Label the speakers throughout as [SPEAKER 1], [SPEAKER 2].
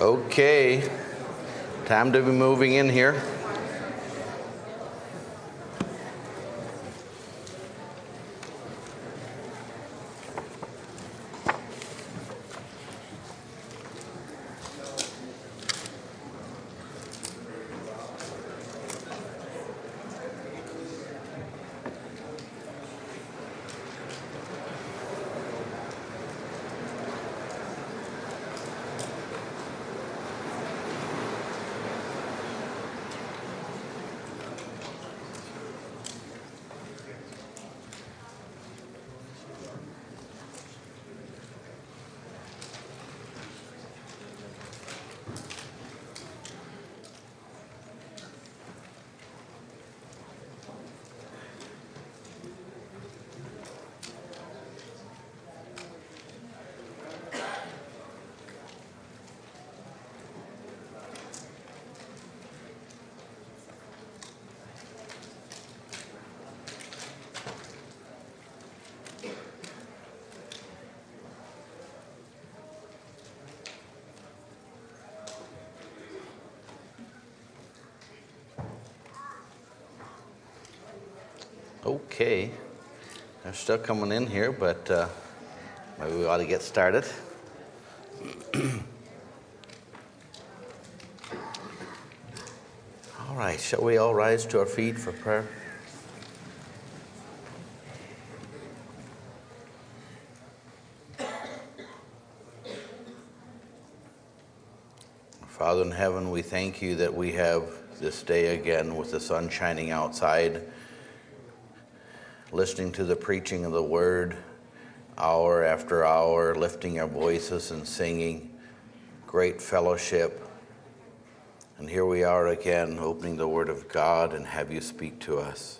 [SPEAKER 1] Okay, time to be moving in here. Okay, they're still coming in here, but uh, maybe we ought to get started. all right, shall we all rise to our feet for prayer? Father in heaven, we thank you that we have this day again with the sun shining outside listening to the preaching of the word hour after hour, lifting our voices and singing, great fellowship. And here we are again, opening the word of God and have you speak to us.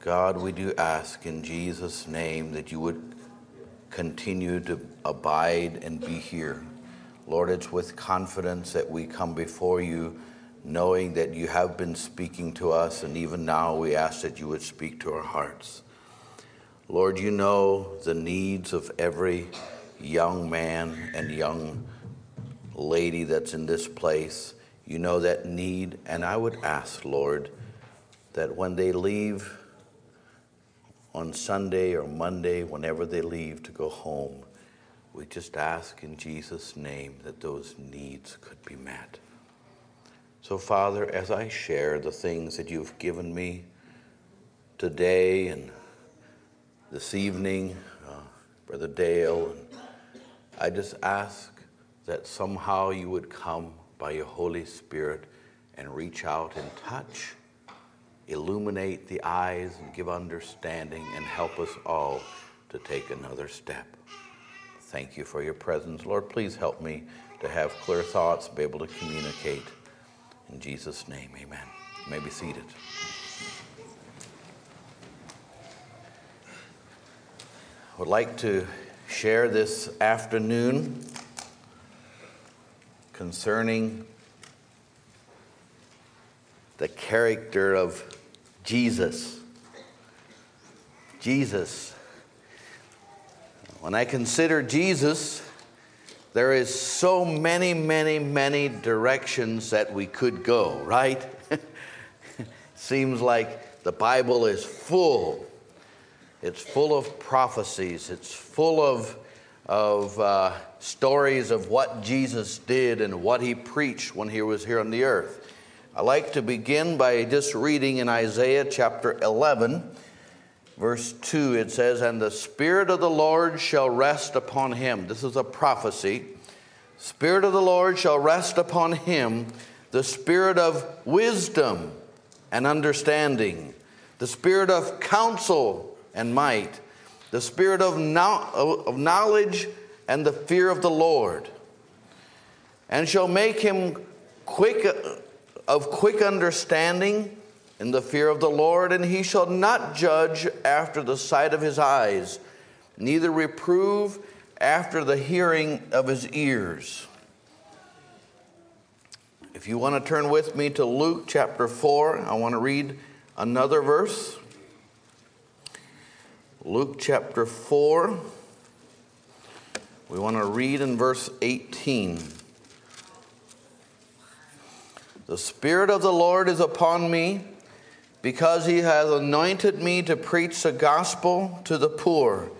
[SPEAKER 1] God, we do ask in Jesus' name that you would continue to abide and be here. Lord, it's with confidence that we come before you knowing that you have been speaking to us, and even now we ask that you would speak to our hearts. Lord, you know the needs of every young man and young lady that's in this place. You know that need, and I would ask, Lord, that when they leave on Sunday or Monday, whenever they leave to go home, we just ask in Jesus' name that those needs could be met. So, Father, as I share the things that you've given me today and this evening, uh, Brother Dale, I just ask that somehow you would come by your Holy Spirit and reach out and touch, illuminate the eyes, and give understanding, and help us all to take another step. Thank you for your presence. Lord, please help me to have clear thoughts, be able to communicate. In Jesus' name, amen. You may be seated. I would like to share this afternoon concerning the character of Jesus. Jesus. When I consider Jesus, there is so many, many, many directions that we could go, right? Seems like the Bible is full. It's full of prophecies. It's full of, of uh, stories of what Jesus did and what he preached when he was here on the earth. I like to begin by just reading in Isaiah chapter 11, verse 2. It says, And the Spirit of the Lord shall rest upon him. This is a prophecy. Spirit of the Lord shall rest upon him, the spirit of wisdom and understanding, the spirit of counsel and might, the spirit of, knowledge and the fear of the Lord, and shall make him quick of quick understanding in the fear of the Lord, and he shall not judge after the sight of his eyes, neither reprove after the hearing of his ears. If you want to turn with me to Luke chapter 4, I want to read another verse. Luke chapter 4. We want to read in verse 18. The Spirit of the Lord is upon me because he has anointed me to preach the gospel to the poor.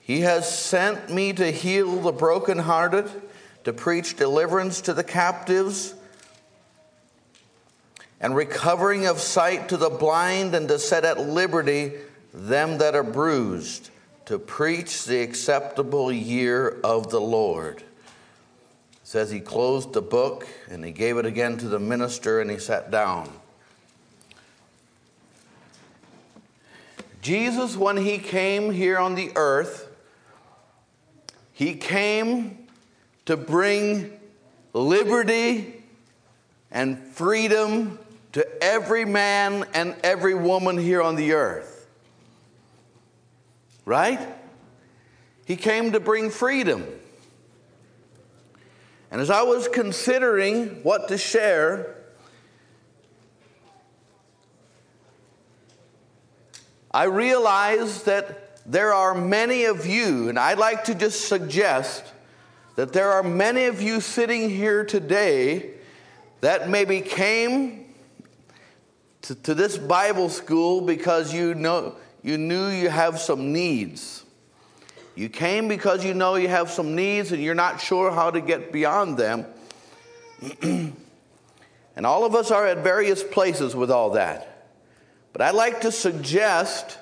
[SPEAKER 1] He has sent me to heal the brokenhearted, to preach deliverance to the captives, and recovering of sight to the blind, and to set at liberty them that are bruised, to preach the acceptable year of the Lord. It says he closed the book and he gave it again to the minister and he sat down. Jesus, when he came here on the earth, he came to bring liberty and freedom to every man and every woman here on the earth. Right? He came to bring freedom. And as I was considering what to share, I realize that there are many of you, and I'd like to just suggest that there are many of you sitting here today that maybe came to, to this Bible school because you know you knew you have some needs. You came because you know you have some needs and you're not sure how to get beyond them. and all of us are at various places with all that. But I'd like to suggest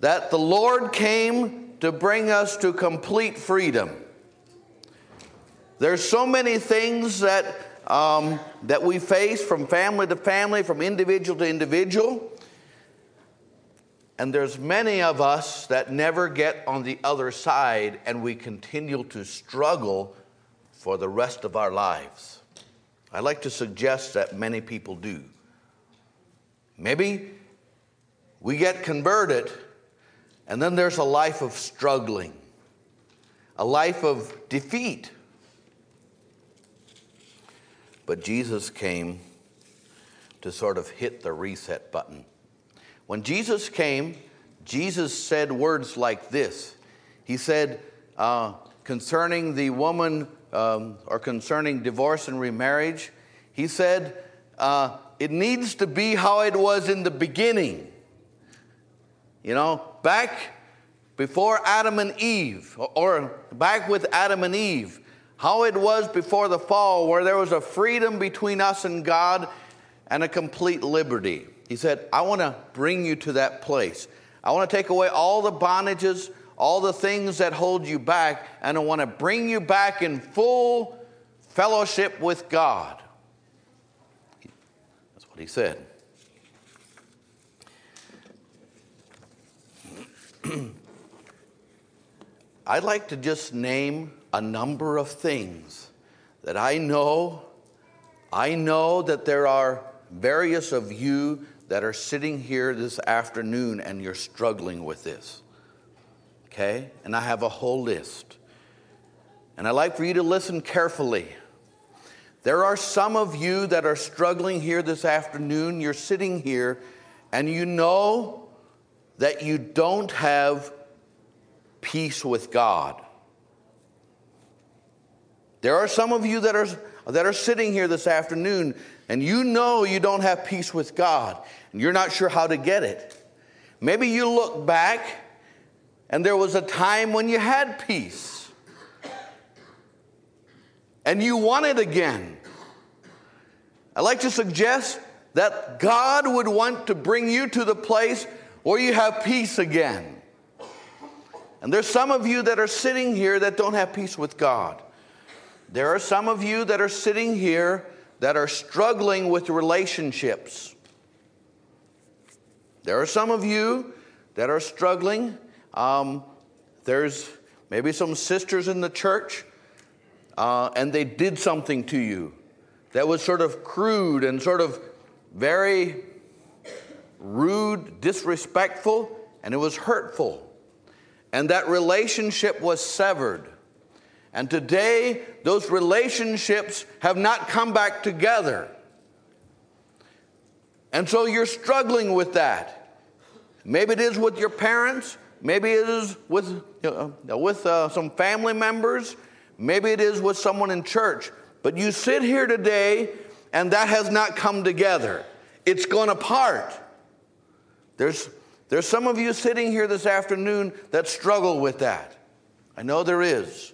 [SPEAKER 1] that the Lord came to bring us to complete freedom. There's so many things that, um, that we face from family to family, from individual to individual. And there's many of us that never get on the other side and we continue to struggle for the rest of our lives. I like to suggest that many people do. Maybe we get converted, and then there's a life of struggling, a life of defeat. But Jesus came to sort of hit the reset button. When Jesus came, Jesus said words like this He said, uh, concerning the woman um, or concerning divorce and remarriage, He said, uh, it needs to be how it was in the beginning. You know, back before Adam and Eve, or back with Adam and Eve, how it was before the fall, where there was a freedom between us and God and a complete liberty. He said, I want to bring you to that place. I want to take away all the bondages, all the things that hold you back, and I want to bring you back in full fellowship with God he said. I'd like to just name a number of things that I know. I know that there are various of you that are sitting here this afternoon and you're struggling with this. Okay? And I have a whole list. And I'd like for you to listen carefully. There are some of you that are struggling here this afternoon. You're sitting here and you know that you don't have peace with God. There are some of you that are, that are sitting here this afternoon and you know you don't have peace with God and you're not sure how to get it. Maybe you look back and there was a time when you had peace and you want it again. I'd like to suggest that God would want to bring you to the place where you have peace again. And there's some of you that are sitting here that don't have peace with God. There are some of you that are sitting here that are struggling with relationships. There are some of you that are struggling. Um, there's maybe some sisters in the church uh, and they did something to you that was sort of crude and sort of very rude, disrespectful, and it was hurtful. And that relationship was severed. And today, those relationships have not come back together. And so you're struggling with that. Maybe it is with your parents, maybe it is with, uh, with uh, some family members, Maybe it is with someone in church, But you sit here today and that has not come together. It's gone apart. There's, there's some of you sitting here this afternoon that struggle with that. I know there is.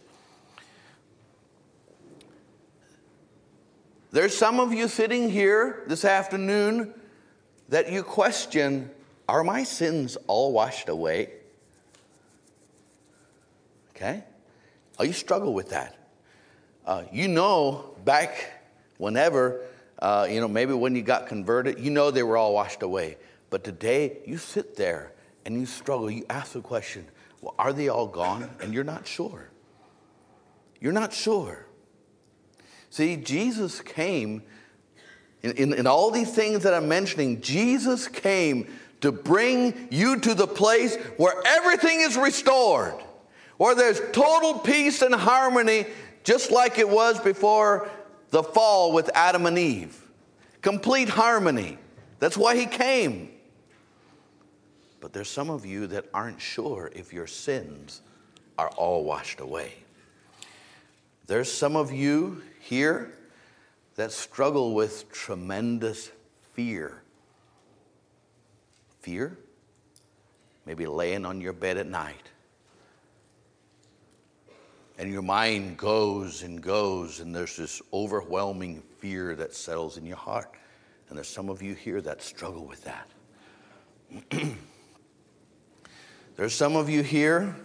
[SPEAKER 1] There's some of you sitting here this afternoon that you question are my sins all washed away? Okay? Oh, you struggle with that. Uh, you know, back whenever, uh, you know, maybe when you got converted, you know they were all washed away. But today, you sit there and you struggle. You ask the question, well, are they all gone? And you're not sure. You're not sure. See, Jesus came, in, in, in, all these things that I'm mentioning, Jesus came to bring you to the place where everything is restored, where there's total peace and harmony, just like it was before the fall with Adam and Eve. Complete harmony. That's why he came. But there's some of you that aren't sure if your sins are all washed away. There's some of you here that struggle with tremendous fear. Fear? Maybe laying on your bed at night. And your mind goes and goes, and there's this overwhelming fear that settles in your heart. And there's some of you here that struggle with that. there's some of you here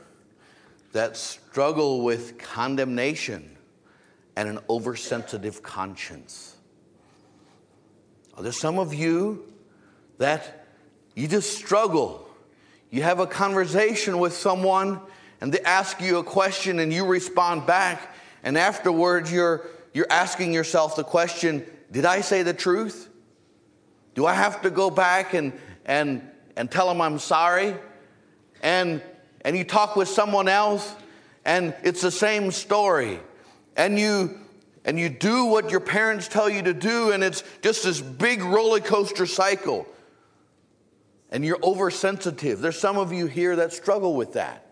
[SPEAKER 1] that struggle with condemnation and an oversensitive conscience. There's some of you that you just struggle. You have a conversation with someone and they ask you a question and you respond back, and afterwards you're, you're asking yourself the question Did I say the truth? Do I have to go back and, and, and tell them I'm sorry? And, and you talk with someone else and it's the same story and you and you do what your parents tell you to do and it's just this big roller coaster cycle and you're oversensitive there's some of you here that struggle with that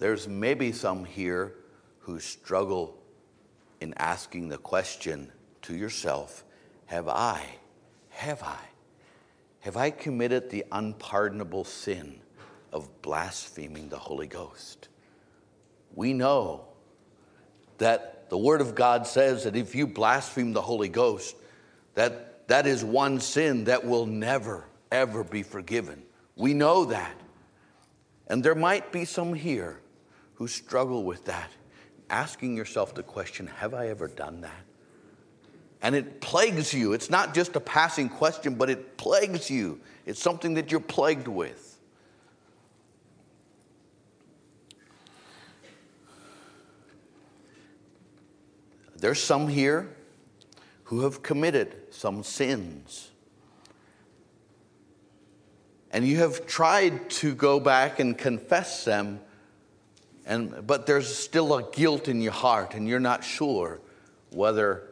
[SPEAKER 1] there's maybe some here who struggle in asking the question to yourself have i have i have I committed the unpardonable sin of blaspheming the Holy Ghost? We know that the Word of God says that if you blaspheme the Holy Ghost, that that is one sin that will never, ever be forgiven. We know that. And there might be some here who struggle with that, asking yourself the question Have I ever done that? and it plagues you. It's not just a passing question, but it plagues you. It's something that you're plagued with. There's some here who have committed some sins. And you have tried to go back and confess them, and, but there's still a guilt in your heart, and you're not sure whether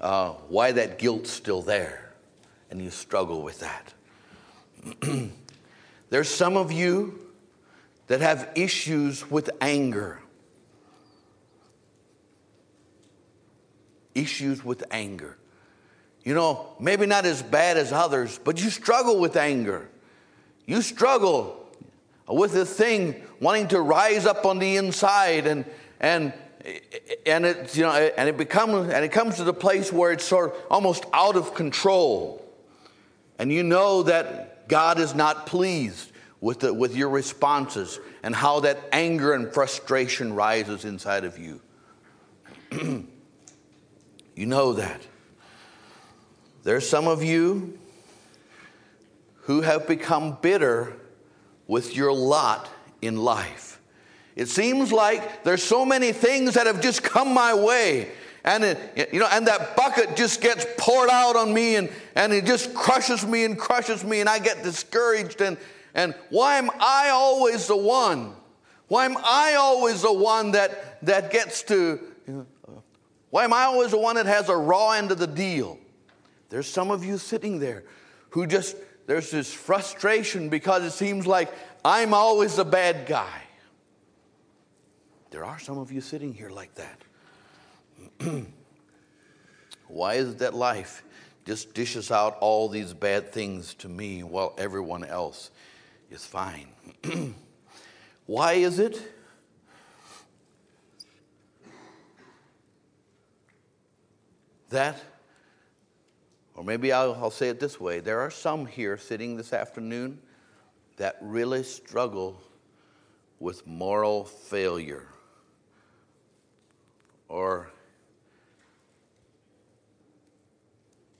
[SPEAKER 1] uh, why that guilt's still there, and you struggle with that. There's some of you that have issues with anger. Issues with anger. You know, maybe not as bad as others, but you struggle with anger. You struggle with this thing wanting to rise up on the inside and, and and it, you know, and it becomes, and it comes to the place where it's sort of almost out of control. And you know that God is not pleased with, the, with your responses and how that anger and frustration rises inside of you. you know that. There's some of you who have become bitter with your lot in life. It seems like there's so many things that have just come my way. And it, you know, and that bucket just gets poured out on me and, and it just crushes me and crushes me and I get discouraged and, and why am I always the one? Why am I always the one that, that gets to, why am I always the one that has a raw end of the deal? There's some of you sitting there who just, there's this frustration because it seems like I'm always the bad guy. There are some of you sitting here like that. Why is it that life just dishes out all these bad things to me while everyone else is fine? Why is it? That, or maybe I'll, I'll, say it this way there are some here sitting this afternoon that really struggle with moral failure or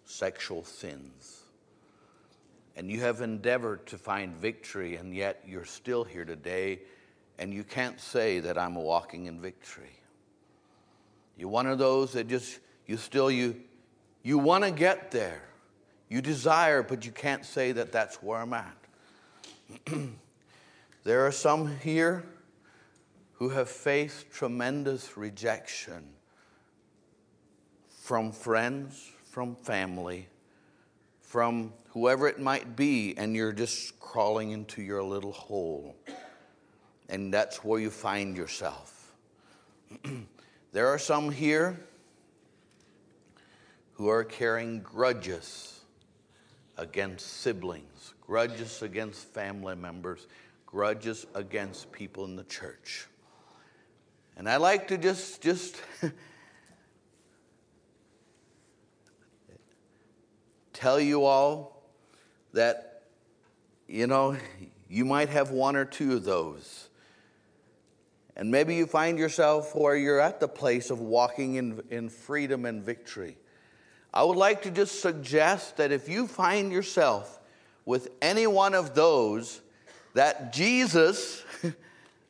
[SPEAKER 1] sexual sins. And you have endeavored to find victory, and yet you're still here today, and you can't say that I'm walking in victory. You're one of those that just, you still, you, you want to get there. You desire, but you can't say that that's where I'm at. there are some here who have faced tremendous rejection from friends, from family, from whoever it might be, and you're just crawling into your little hole. And that's where you find yourself. there are some here who are carrying grudges against siblings, grudges against family members, grudges against people in the church. And I like to just just tell you all that, you know, you might have one or two of those. And maybe you find yourself where you're at the place of walking in, in freedom and victory. I would like to just suggest that if you find yourself with any one of those, that Jesus,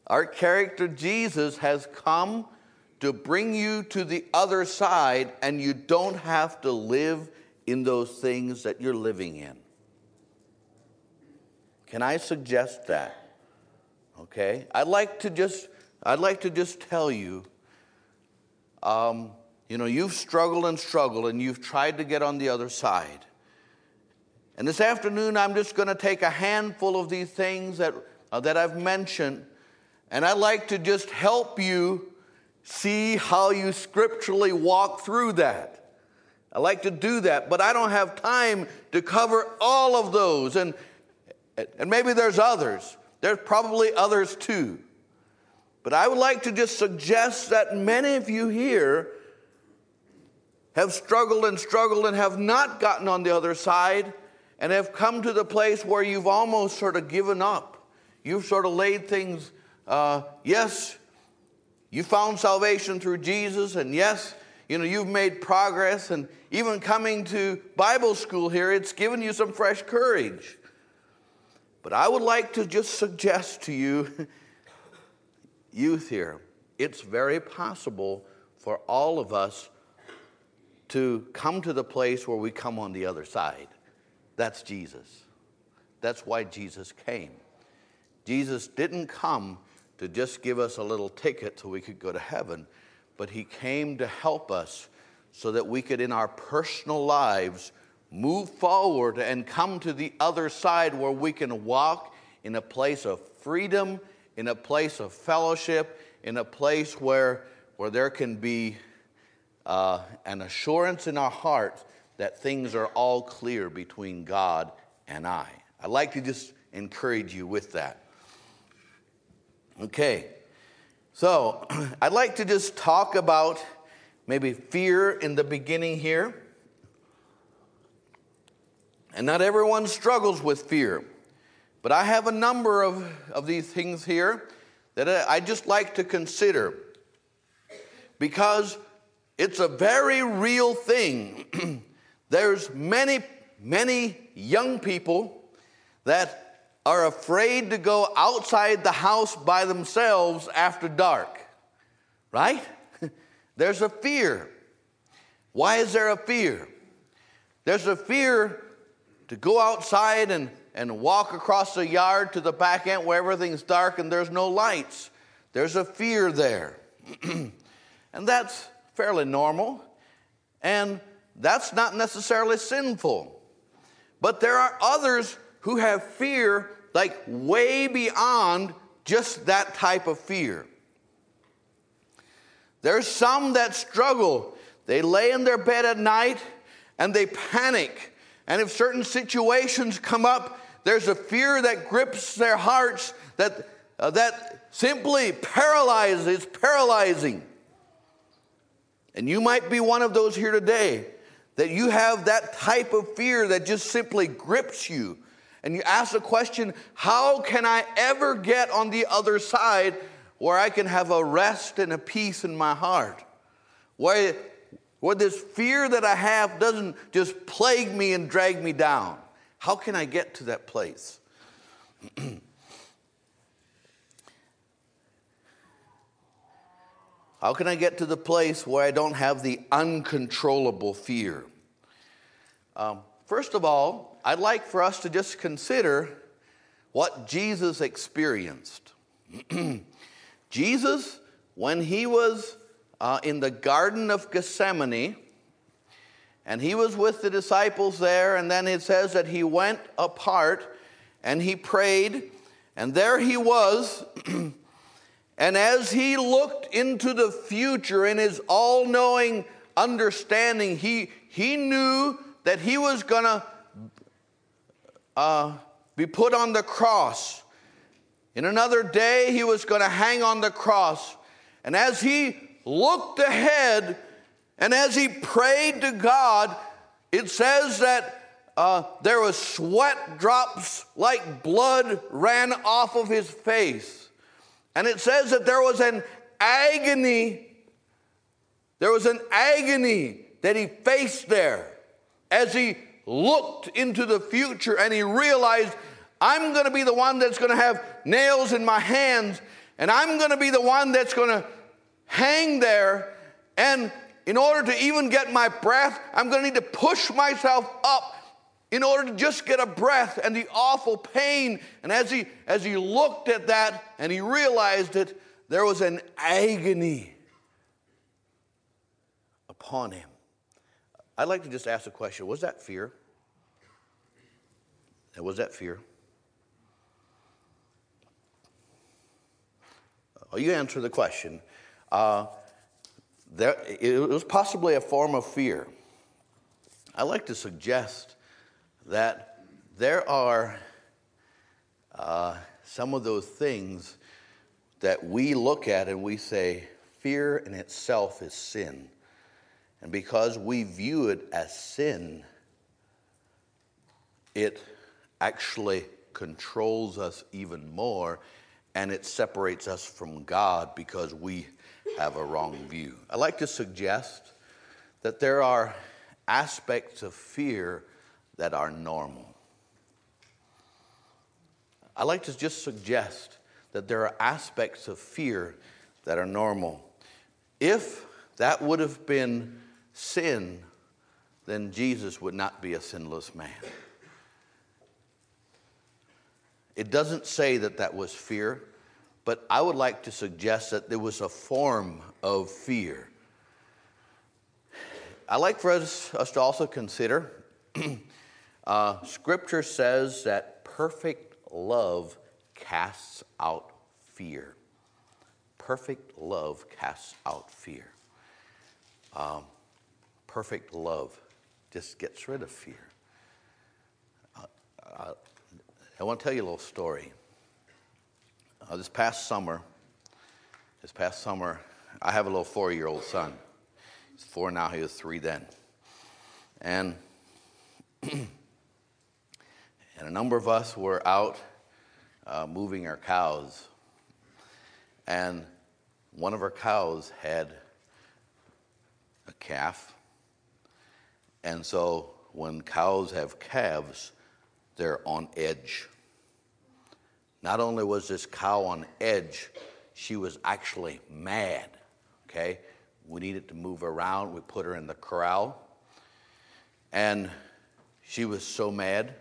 [SPEAKER 1] our character Jesus, has come to bring you to the other side, and you don't have to live in those things that you're living in. Can I suggest that? Okay? I'd like to just, I'd like to just tell you, um, you know, you've struggled and struggled and you've tried to get on the other side. And this afternoon, I'm just going to take a handful of these things that, uh, that I've mentioned, and I'd like to just help you see how you scripturally walk through that. I like to do that, but I don't have time to cover all of those. And, and maybe there's others. There's probably others too. But I would like to just suggest that many of you here have struggled and struggled and have not gotten on the other side and have come to the place where you've almost sort of given up. You've sort of laid things, uh, yes, you found salvation through Jesus, and yes, you know, you've made progress, and even coming to Bible school here, it's given you some fresh courage. But I would like to just suggest to you, youth here, it's very possible for all of us to come to the place where we come on the other side. That's Jesus. That's why Jesus came. Jesus didn't come to just give us a little ticket so we could go to heaven but He came to help us so that we could, in our personal lives, move forward and come to the other side where we can walk in a place of freedom, in a place of fellowship, in a place where, where there can be uh, an assurance in our hearts that things are all clear between God and I. I'd like to just encourage you with that. Okay. So, I'd like to just talk about maybe fear in the beginning here. And not everyone struggles with fear. But I have a number of, of these things here that I just like to consider because it's a very real thing. There's many, many young people that are afraid to go outside the house by themselves after dark, right? There's a fear. Why is there a fear? There's a fear to go outside and, and walk across the yard to the back end where everything's dark and there's no lights. There's a fear there. and that's fairly normal. And that's not necessarily sinful. But there are others who have fear like way beyond just that type of fear. There's some that struggle. They lay in their bed at night and they panic. And if certain situations come up, there's a fear that grips their hearts that, uh, that simply paralyzes, paralyzing. And you might be one of those here today that you have that type of fear that just simply grips you. And you ask the question, how can I ever get on the other side where I can have a rest and a peace in my heart? Where, where this fear that I have doesn't just plague me and drag me down. How can I get to that place? How can I get to the place where I don't have the uncontrollable fear? Um, first of all, I'd like for us to just consider what Jesus experienced. Jesus, when he was uh, in the Garden of Gethsemane, and he was with the disciples there, and then it says that he went apart and he prayed, and there he was. And as he looked into the future in his all knowing understanding, he, he knew that he was going to uh, be put on the cross. In another day, he was going to hang on the cross. And as he looked ahead and as he prayed to God, it says that uh, there was sweat drops like blood ran off of his face. And it says that there was an agony, there was an agony that he faced there as he looked into the future and he realized, I'm going to be the one that's going to have nails in my hands, and I'm going to be the one that's going to hang there. And in order to even get my breath, I'm going to need to push myself up in order to just get a breath and the awful pain. And as he, as he looked at that and he realized it, there was an agony upon him. I'd like to just ask a question Was that fear? Was that fear? Oh, you answer the question. Uh, there, it was possibly a form of fear. I like to suggest that there are uh, some of those things that we look at and we say, fear in itself is sin. And because we view it as sin, it actually controls us even more and it separates us from God because we have a wrong view. I like to suggest that there are aspects of fear that are normal. I like to just suggest that there are aspects of fear that are normal. If that would have been sin, then Jesus would not be a sinless man. It doesn't say that that was fear, but I would like to suggest that there was a form of fear. I like for us, us to also consider Uh, scripture says that perfect love casts out fear. Perfect love casts out fear. Um, perfect love just gets rid of fear. Uh, uh, I want to tell you a little story. Uh, this past summer, this past summer, I have a little four year old son. He's four now, he was three then. And And a number of us were out uh, moving our cows. And one of our cows had a calf. And so when cows have calves, they're on edge. Not only was this cow on edge, she was actually mad. Okay? We needed to move around. We put her in the corral. And she was so mad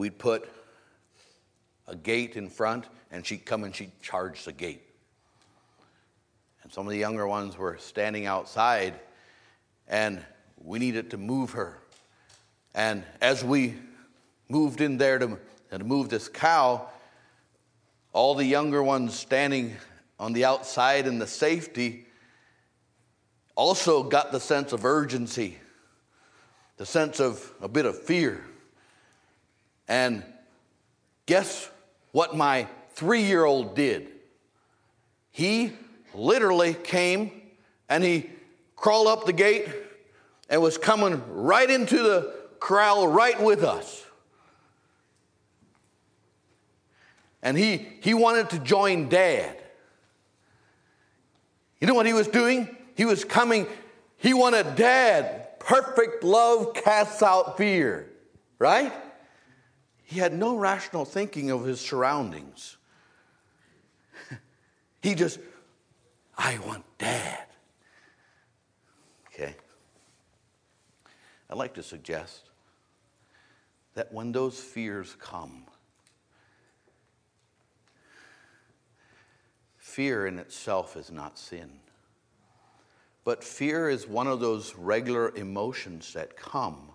[SPEAKER 1] we'd put a gate in front, and she'd come and she'd charge the gate. And some of the younger ones were standing outside, and we needed to move her. And as we moved in there to and moved this cow, all the younger ones standing on the outside in the safety also got the sense of urgency, the sense of a bit of fear. And guess what my three year old did? He literally came and he crawled up the gate and was coming right into the corral right with us. And he, he wanted to join dad. You know what he was doing? He was coming, he wanted dad. Perfect love casts out fear, right? He had no rational thinking of his surroundings. he just, I want dad. Okay? I'd like to suggest that when those fears come, fear in itself is not sin. But fear is one of those regular emotions that come,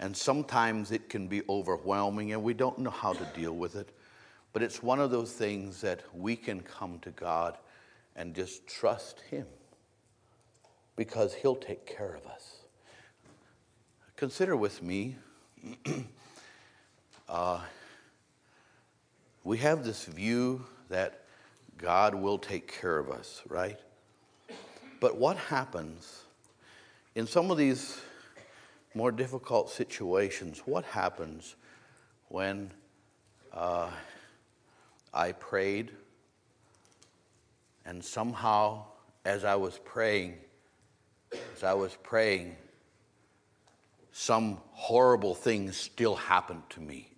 [SPEAKER 1] and sometimes it can be overwhelming and we don't know how to deal with it. But it's one of those things that we can come to God and just trust Him because He'll take care of us. Consider with me, uh, we have this view that God will take care of us, right? But what happens in some of these more difficult situations? What happens when uh, I prayed and somehow, as I was praying, as I was praying, some horrible things still happened to me.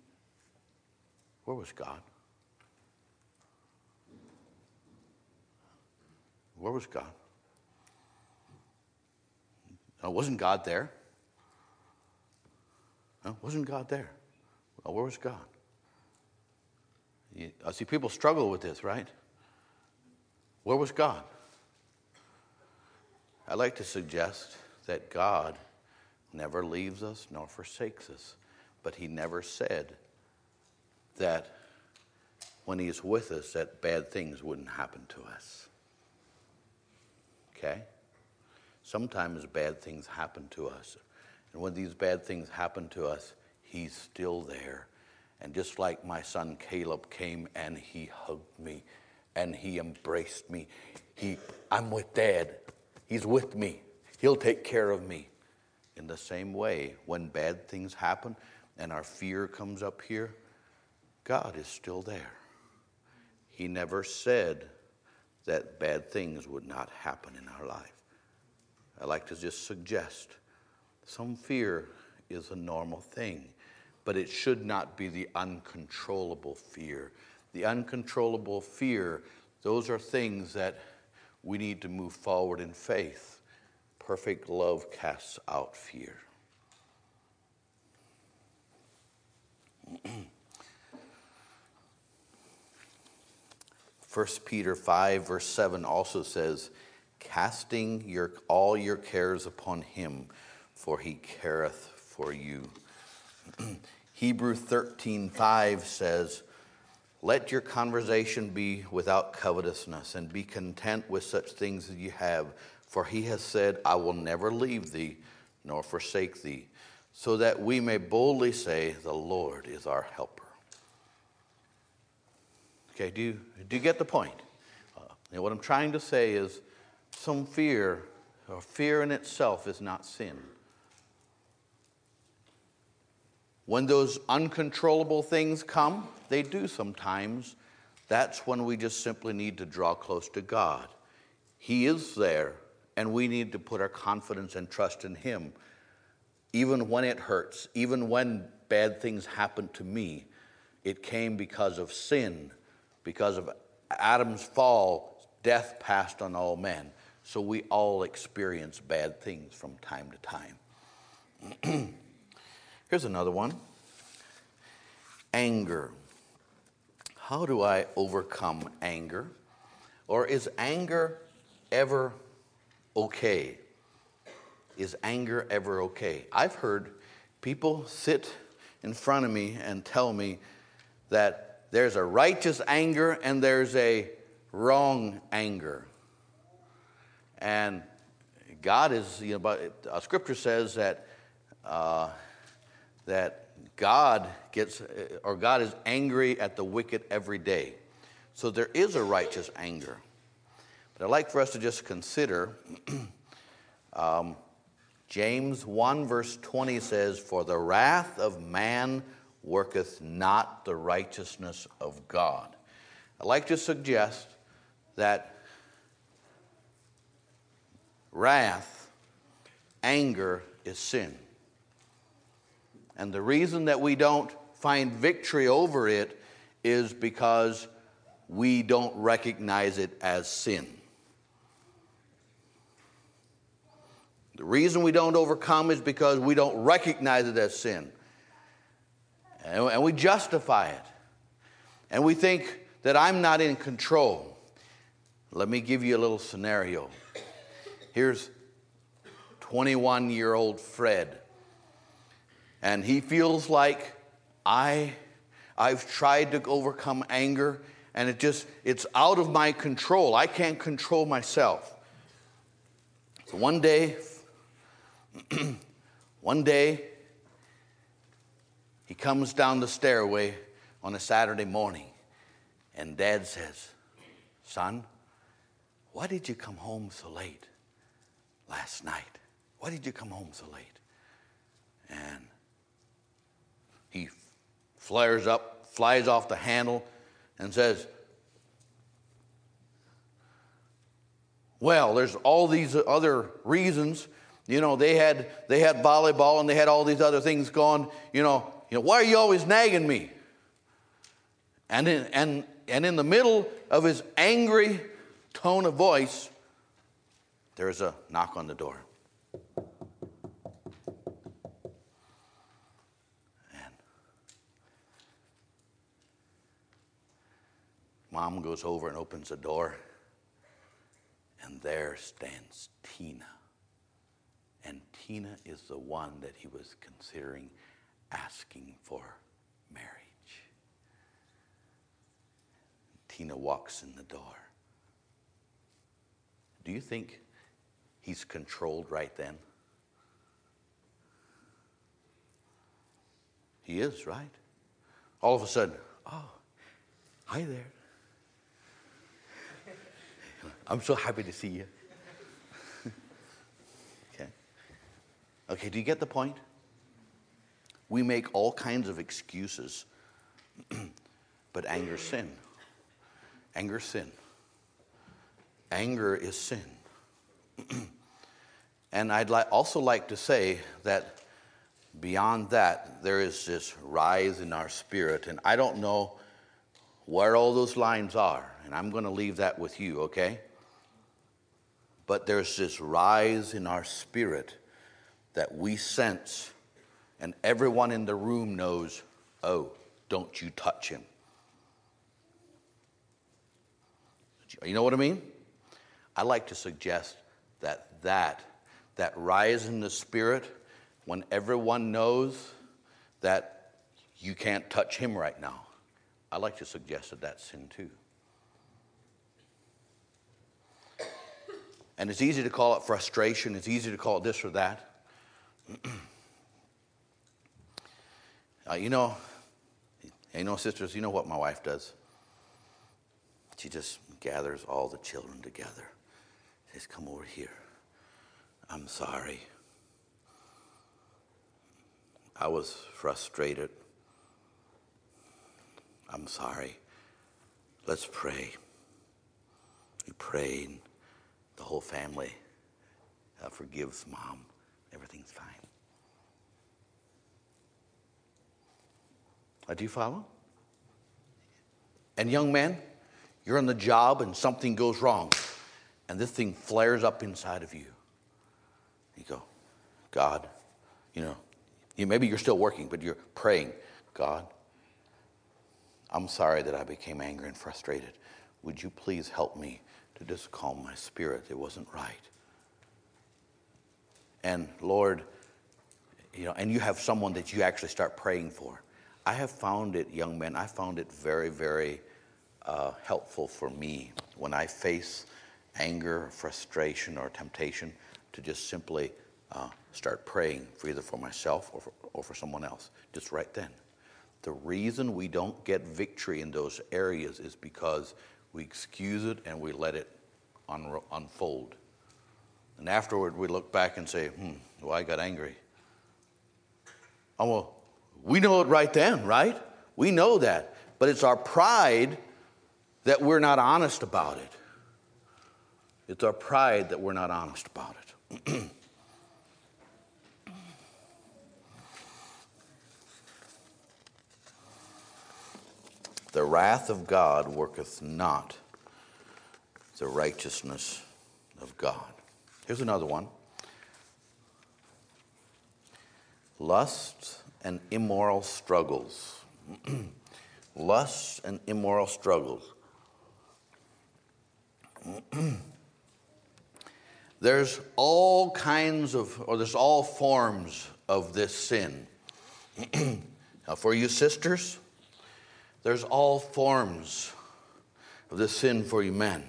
[SPEAKER 1] Where was God? Where was God? Now, wasn't God there? Wasn't God there? Well, where was God? I see people struggle with this, right? Where was God? I'd like to suggest that God never leaves us nor forsakes us, but He never said that when He is with us, that bad things wouldn't happen to us. Okay? Sometimes bad things happen to us. And when these bad things happen to us, He's still there. And just like my son Caleb came and he hugged me and he embraced me. He, I'm with dad. He's with me. He'll take care of me. In the same way, when bad things happen and our fear comes up here, God is still there. He never said that bad things would not happen in our life. I like to just suggest some fear is a normal thing, but it should not be the uncontrollable fear the uncontrollable fear, those are things that we need to move forward in faith. Perfect love casts out fear. First Peter 5 verse 7 also says, casting your all your cares upon him, for he careth for you. Hebrew 13:5 says, let your conversation be without covetousness, and be content with such things as you have. For he has said, I will never leave thee nor forsake thee, so that we may boldly say, The Lord is our helper. Okay, do you, do you get the point? Uh, what I'm trying to say is some fear, or fear in itself, is not sin. When those uncontrollable things come, they do sometimes, that's when we just simply need to draw close to God. He is there, and we need to put our confidence and trust in Him. Even when it hurts, even when bad things happen to me, it came because of sin, because of Adam's fall, death passed on all men. So we all experience bad things from time to time. Here's another one anger. How do I overcome anger? Or is anger ever okay? Is anger ever okay? I've heard people sit in front of me and tell me, that there's a righteous anger and there's a wrong anger. And God is, you know, but uh, Scripture says that uh, that God gets, or God is angry at the wicked every day. So there is a righteous anger. But I'd like for us to just consider um, James 1, verse 20 says, For the wrath of man worketh not the righteousness of God. I'd like to suggest that wrath, anger is sin. And the reason that we don't find victory over it is because we don't recognize it as sin. The reason we don't overcome is because we don't recognize it as sin. And we justify it. And we think that I'm not in control. Let me give you a little scenario. Here's 21 year old Fred. And he feels like I, I've tried to overcome anger and it just, it's out of my control. I can't control myself. So one day, one day, he comes down the stairway on a Saturday morning, and dad says, Son, why did you come home so late last night? Why did you come home so late? And flares up, flies off the handle, and says, Well, there's all these other reasons. You know, they had they had volleyball and they had all these other things going. You know, you know, why are you always nagging me? And in, and and in the middle of his angry tone of voice, there is a knock on the door. Mom goes over and opens the door, and there stands Tina. And Tina is the one that he was considering asking for marriage. Tina walks in the door. Do you think he's controlled right then? He is, right? All of a sudden, oh, hi there. I'm so happy to see you. okay. Okay, do you get the point? We make all kinds of excuses, but anger sin. Anger sin. Anger is sin. and I'd li- also like to say that beyond that, there is this rise in our spirit. And I don't know where all those lines are, and I'm going to leave that with you, okay? But there's this rise in our spirit that we sense, and everyone in the room knows oh, don't you touch him. You know what I mean? I like to suggest that that, that rise in the spirit, when everyone knows that you can't touch him right now, I like to suggest that that's sin too. And it's easy to call it frustration, it's easy to call it this or that. uh, you know, you know, sisters, you know what my wife does? She just gathers all the children together. She says, Come over here. I'm sorry. I was frustrated. I'm sorry. Let's pray. We prayed. The whole family uh, forgives mom. Everything's fine. Uh, do you follow? And young man, you're on the job and something goes wrong, and this thing flares up inside of you. You go, God, you know, you, maybe you're still working, but you're praying, God, I'm sorry that I became angry and frustrated. Would you please help me to just calm my spirit? It wasn't right. And Lord, you know, and you have someone that you actually start praying for. I have found it, young men, I found it very, very uh, helpful for me when I face anger, frustration, or temptation to just simply uh, start praying for either for myself or for, or for someone else, just right then. The reason we don't get victory in those areas is because we excuse it and we let it un- unfold. And afterward, we look back and say, hmm, well, I got angry. Oh, well, we know it right then, right? We know that. But it's our pride that we're not honest about it. It's our pride that we're not honest about it. the wrath of God worketh not the righteousness of God. Here's another one lust and immoral struggles. Lust and immoral struggles. there's all kinds of, or there's all forms of this sin. now, for you sisters, there's all forms of this sin for you men.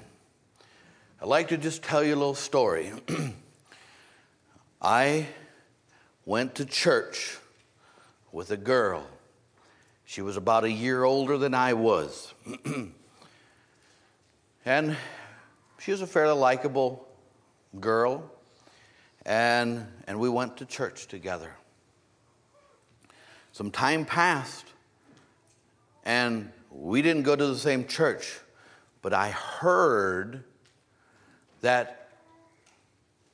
[SPEAKER 1] I'd like to just tell you a little story. I went to church with a girl. She was about a year older than I was. and she was a fairly likable girl. And, and we went to church together. Some time passed, and we didn't go to the same church, but I heard that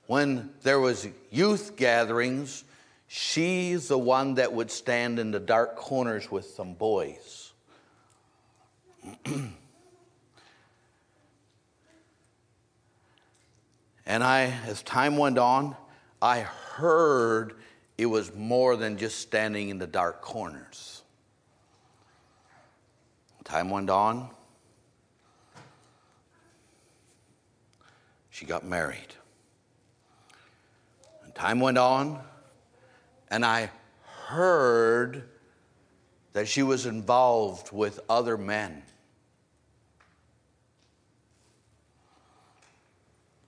[SPEAKER 1] when there was youth gatherings She's the one that would stand in the dark corners with some boys. and I, as time went on, I heard it was more than just standing in the dark corners. Time went on. She got married. And time went on and I heard that she was involved with other men.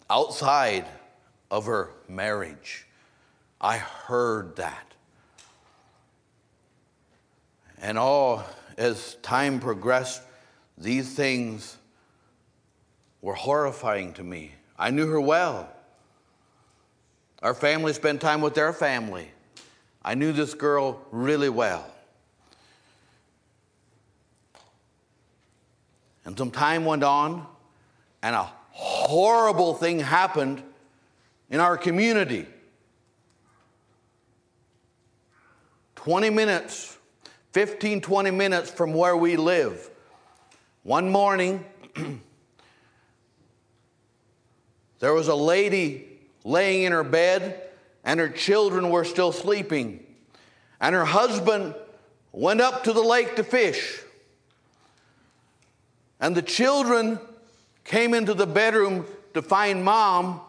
[SPEAKER 1] Outside of her marriage, I heard that. And all, as time progressed, these things were horrifying to me. I knew her well. Our family spent time with their family. I knew this girl really well. And some time went on, and a horrible thing happened in our community. 20 minutes, 15, 20 minutes from where we live. One morning, there was a lady laying in her bed and her children were still sleeping. And her husband went up to the lake to fish. And the children came into the bedroom to find mom,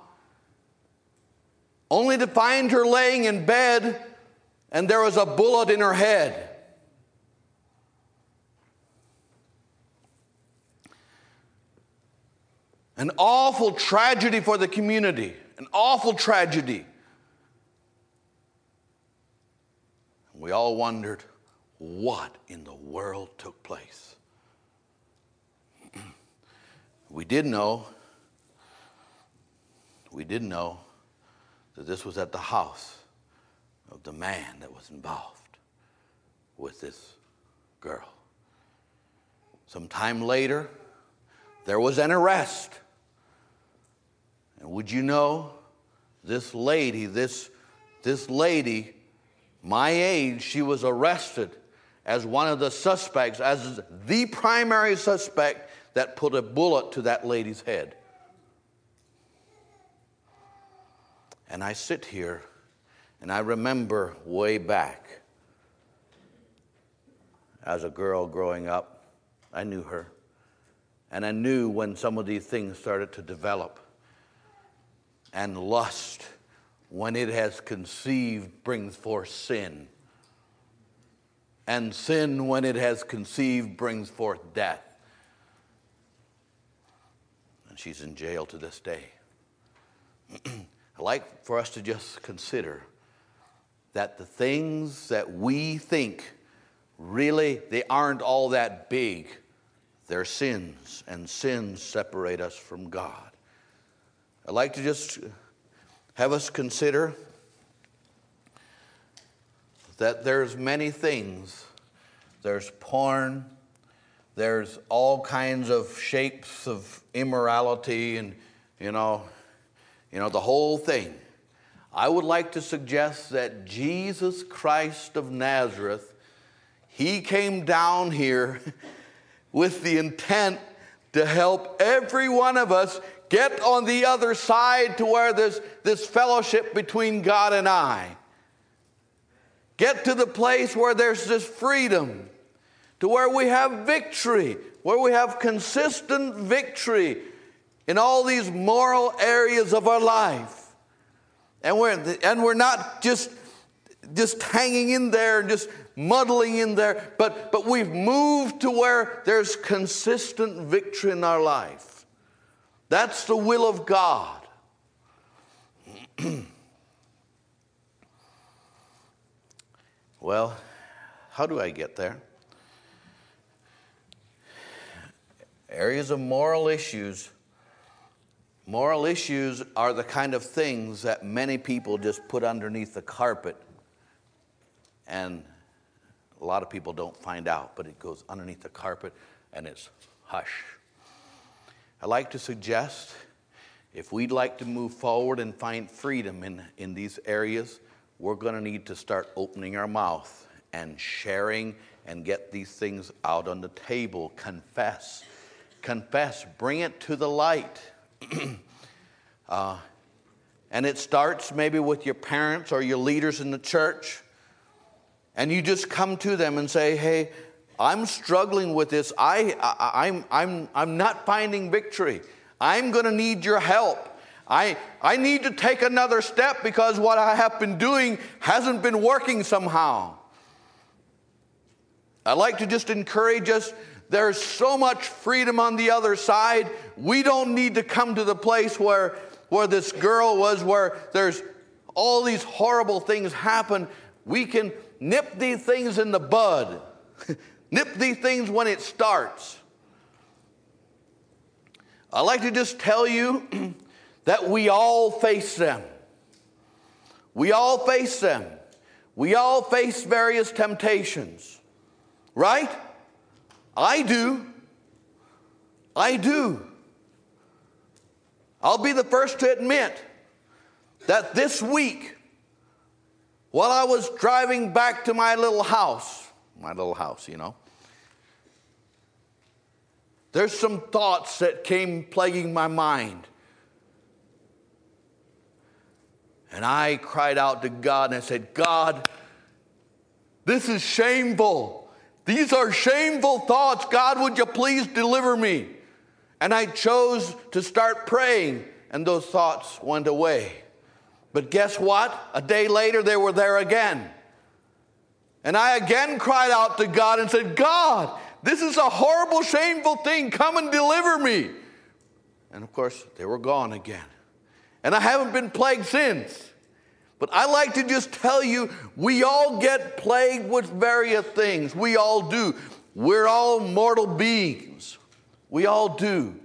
[SPEAKER 1] only to find her laying in bed and there was a bullet in her head. An awful tragedy for the community, an awful tragedy. We all wondered what in the world took place. we did know, we did know that this was at the house of the man that was involved with this girl. Some time later, there was an arrest. And would you know, this lady, this, this lady my age, she was arrested as one of the suspects, as the primary suspect that put a bullet to that lady's head. And I sit here and I remember way back as a girl growing up, I knew her. And I knew when some of these things started to develop. And lust when it has conceived, brings forth sin. And sin, when it has conceived, brings forth death. And she's in jail to this day. I'd like for us to just consider that the things that we think really they aren't all that big. They're sins, and sins separate us from God. I'd like to just have us consider that there's many things. There's porn, there's all kinds of shapes of immorality and you know, you know the whole thing. I would like to suggest that Jesus Christ of Nazareth, he came down here with the intent to help every one of us get on the other side to where there's this fellowship between God and I. Get to the place where there's this freedom, to where we have victory, where we have consistent victory in all these moral areas of our life. And we're, and we're not just, just hanging in there and just muddling in there, but, but we've moved to where there's consistent victory in our life. That's the will of God. Well, how do I get there? Areas of moral issues. Moral issues are the kind of things that many people just put underneath the carpet, and a lot of people don't find out, but it goes underneath the carpet and it's hush. I like to suggest if we'd like to move forward and find freedom in, in these areas, we're going to need to start opening our mouth and sharing and get these things out on the table. Confess. Confess. Bring it to the light. uh, and it starts maybe with your parents or your leaders in the church. And you just come to them and say, hey, I'm struggling with this. I, I, I'm, I'm, I'm not finding victory. I'm going to need your help. I, I need to take another step because what I have been doing hasn't been working somehow. I'd like to just encourage us there's so much freedom on the other side. We don't need to come to the place where, where this girl was, where there's all these horrible things happen. We can nip these things in the bud, nip these things when it starts. I'd like to just tell you that we all face them. We all face them. We all face various temptations, right? I do. I do. I'll be the first to admit that this week, while I was driving back to my little house, my little house, you know, there's some thoughts that came plaguing my mind. And I cried out to God and I said, God, this is shameful. These are shameful thoughts. God, would you please deliver me? And I chose to start praying, and those thoughts went away. But guess what? A day later, they were there again. And I again cried out to God and said, God, this is a horrible, shameful thing. Come and deliver me. And of course, they were gone again. And I haven't been plagued since. But I like to just tell you, we all get plagued with various things. We all do. We're all mortal beings. We all do.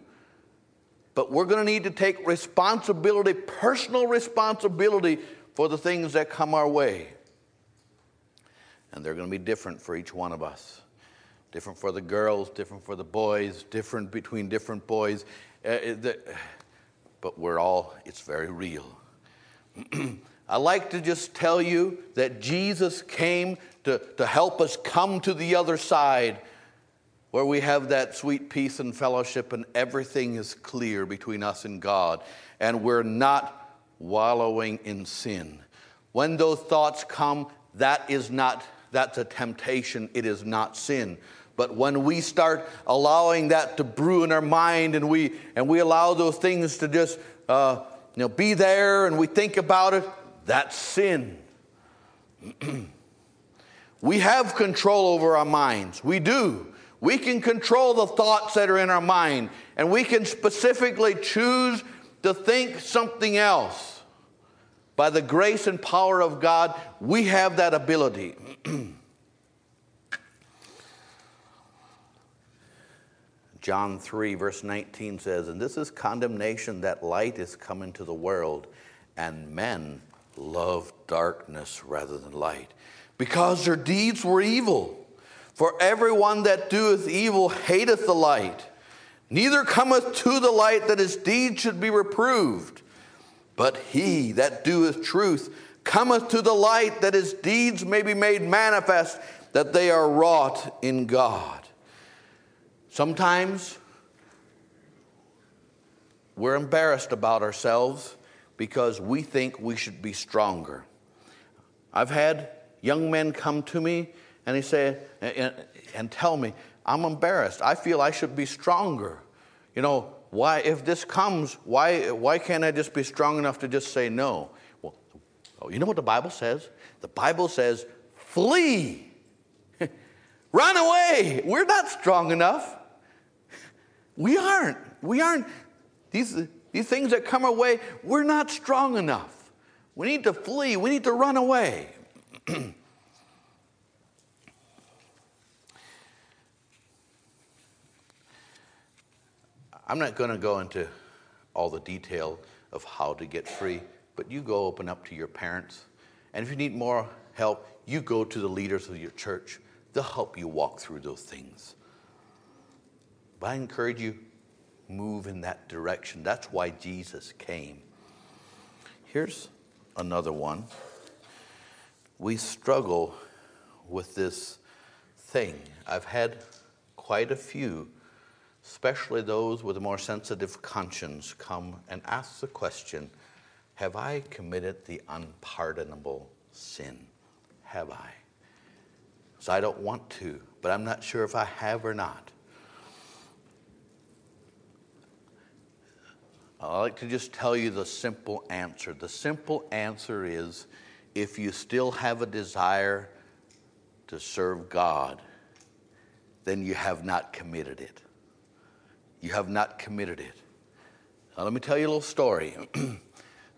[SPEAKER 1] But we're going to need to take responsibility, personal responsibility, for the things that come our way. And they're going to be different for each one of us. Different for the girls, different for the boys, different between different boys. Uh, the, but we're all, it's very real. I like to just tell you that Jesus came to, to help us come to the other side where we have that sweet peace and fellowship and everything is clear between us and God and we're not wallowing in sin. When those thoughts come, that is not, that's a temptation, it is not sin. But when we start allowing that to brew in our mind and we, and we allow those things to just uh, you know, be there and we think about it, that's sin. We have control over our minds. We do. We can control the thoughts that are in our mind, and we can specifically choose to think something else. By the grace and power of God, we have that ability. John 3, verse 19 says, And this is condemnation that light is come into the world, and men love darkness rather than light, because their deeds were evil. For everyone that doeth evil hateth the light, neither cometh to the light that his deeds should be reproved. But he that doeth truth cometh to the light that his deeds may be made manifest, that they are wrought in God. Sometimes we're embarrassed about ourselves because we think we should be stronger. I've had young men come to me and he say and, and tell me, I'm embarrassed. I feel I should be stronger. You know, why, if this comes, why, why can't I just be strong enough to just say no? Well, oh, you know what the Bible says? The Bible says, flee, run away. We're not strong enough. We aren't. We aren't. These, these things that come our way, we're not strong enough. We need to flee, we need to run away. I'm not going to go into all the detail of how to get free, but you go open up to your parents. And if you need more help, you go to the leaders of your church. They'll help you walk through those things. But I encourage you, move in that direction. That's why Jesus came. Here's another one. We struggle with this thing. I've had quite a few especially those with a more sensitive conscience, come and ask the question Have I committed the unpardonable sin? Have I? So I don't want to, but I'm not sure if I have or not. Uh, I like to just tell you the simple answer. The simple answer is if you still have a desire to serve God, then you have not committed it you have not committed it. Now, let me tell you a little story.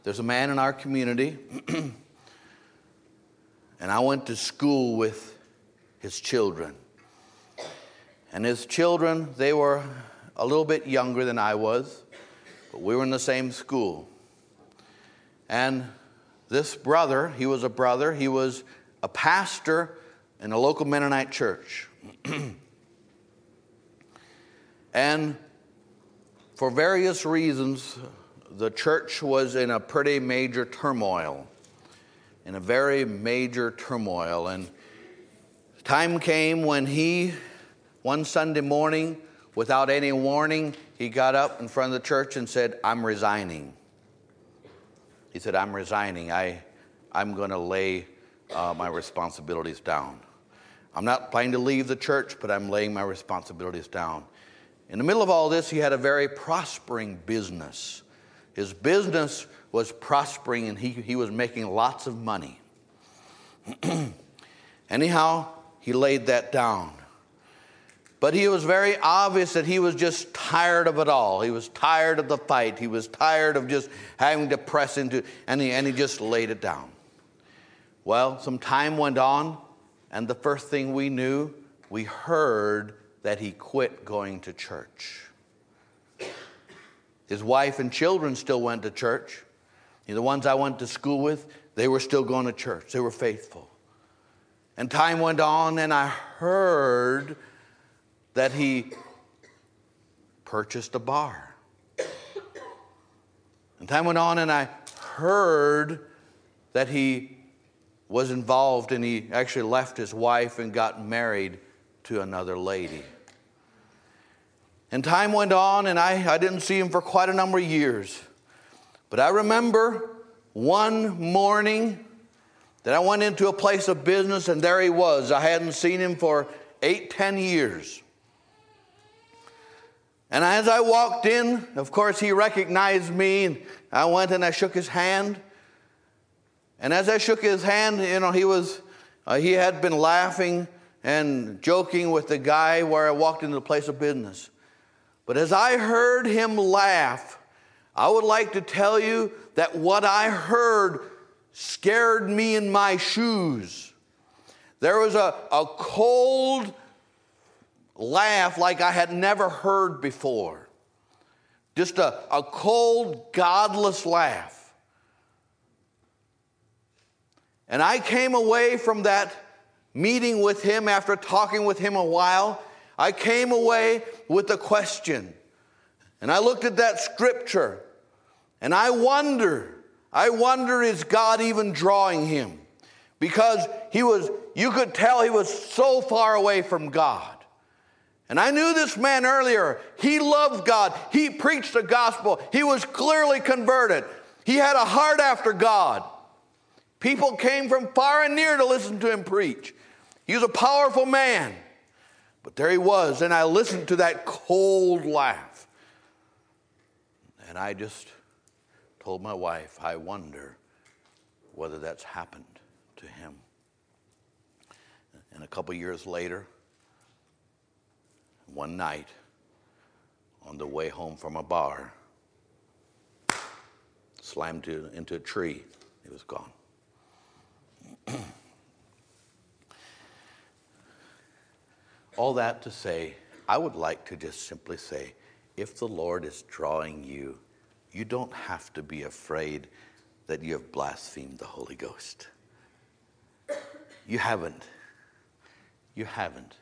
[SPEAKER 1] There's a man in our community, and I went to school with his children. And his children, they were a little bit younger than I was, but we were in the same school. And this brother, he was a brother, he was a pastor in a local Mennonite church. and for various reasons, the church was in a pretty major turmoil, in a very major turmoil. And time came when he, one Sunday morning, without any warning, he got up in front of the church and said, I'm resigning. He said, I'm resigning. I, I'm going to lay uh, my responsibilities down. I'm not planning to leave the church, but I'm laying my responsibilities down. In the middle of all this, he had a very prospering business. His business was prospering and he, he was making lots of money. Anyhow, he laid that down. But he was very obvious that he was just tired of it all. He was tired of the fight. He was tired of just having to press into, and he, and he just laid it down. Well, some time went on, and the first thing we knew, we heard that he quit going to church. His wife and children still went to church. The ones I went to school with, they were still going to church. They were faithful. And time went on, and I heard that he purchased a bar. And time went on, and I heard that he was involved and he actually left his wife and got married to another lady. And time went on, and I, I didn't see him for quite a number of years. But I remember one morning that I went into a place of business, and there he was. I hadn't seen him for eight, ten years. And as I walked in, of course, he recognized me, and I went and I shook his hand. And as I shook his hand, you know, he was uh, he had been laughing and joking with the guy where I walked into the place of business. But as I heard him laugh, I would like to tell you that what I heard scared me in my shoes. There was a, a cold laugh like I had never heard before. Just a, a cold, godless laugh. And I came away from that meeting with him after talking with him a while. I came away with a question. And I looked at that scripture and I wonder, I wonder, is God even drawing him? Because he was, you could tell he was so far away from God. And I knew this man earlier. He loved God. He preached the gospel. He was clearly converted. He had a heart after God. People came from far and near to listen to him preach. He was a powerful man. But there he was, and I listened to that cold laugh. And I just told my wife, I wonder whether that's happened to him. And a couple years later, one night, on the way home from a bar, slammed into a tree. He was gone. All that to say, I would like to just simply say if the Lord is drawing you, you don't have to be afraid that you have blasphemed the Holy Ghost. You haven't. You haven't.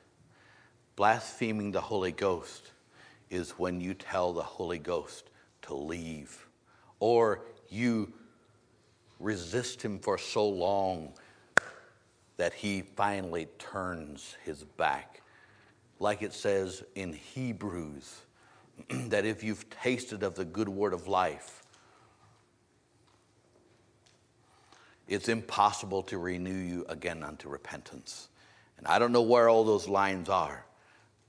[SPEAKER 1] Blaspheming the Holy Ghost is when you tell the Holy Ghost to leave, or you resist Him for so long that He finally turns His back like it says in Hebrews, that if you've tasted of the good word of life, it's impossible to renew you again unto repentance. And I don't know where all those lines are,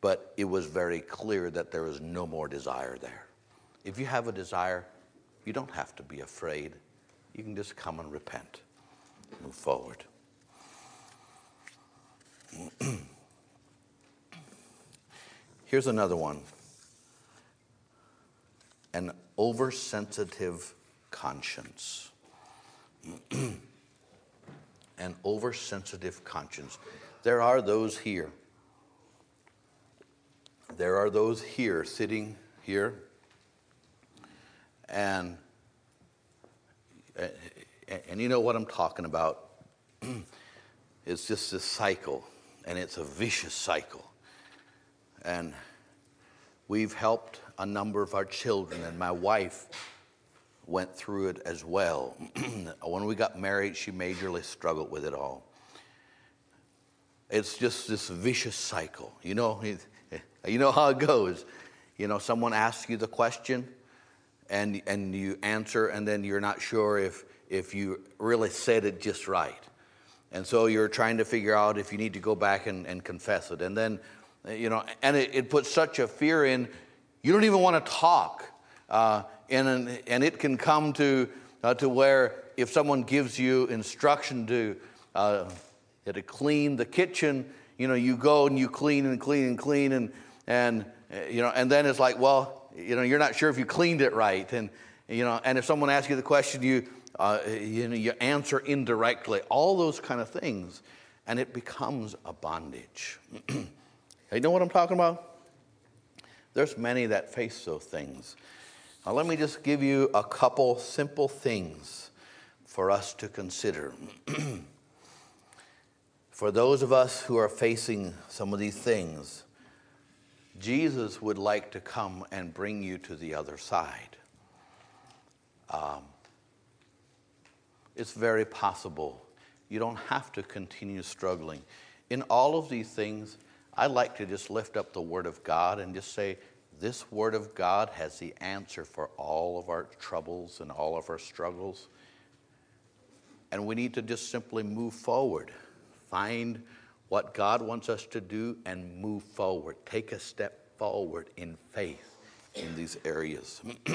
[SPEAKER 1] but it was very clear that there was no more desire there. If you have a desire, you don't have to be afraid. You can just come and repent, move forward. Here's another one an oversensitive conscience. an oversensitive conscience. There are those here. There are those here sitting here and and you know what I'm talking about. it's just this cycle and it's a vicious cycle. And we've helped a number of our children, and my wife went through it as well. when we got married, she majorly struggled with it all. It's just this vicious cycle. You know, you know how it goes. You know, someone asks you the question, and, and you answer, and then you're not sure if, if you really said it just right. And so you're trying to figure out if you need to go back and, and confess it. And then you know, and it, it puts such a fear in, you don't even want to talk. Uh, and, and it can come to, uh, to where if someone gives you instruction to, uh, to clean the kitchen, you know, you go and you clean and clean and clean and, and, you know, and then it's like, well, you know, you're not sure if you cleaned it right. And, you know, and if someone asks you the question, you, uh, you know, you answer indirectly, all those kind of things. And it becomes a bondage. You know what I'm talking about? There's many that face those things. Now, let me just give you a couple simple things for us to consider. for those of us who are facing some of these things, Jesus would like to come and bring you to the other side. Um, it's very possible. You don't have to continue struggling. In all of these things, I like to just lift up the Word of God and just say, this Word of God has the answer for all of our troubles and all of our struggles. And we need to just simply move forward, find what God wants us to do, and move forward. Take a step forward in faith in these areas.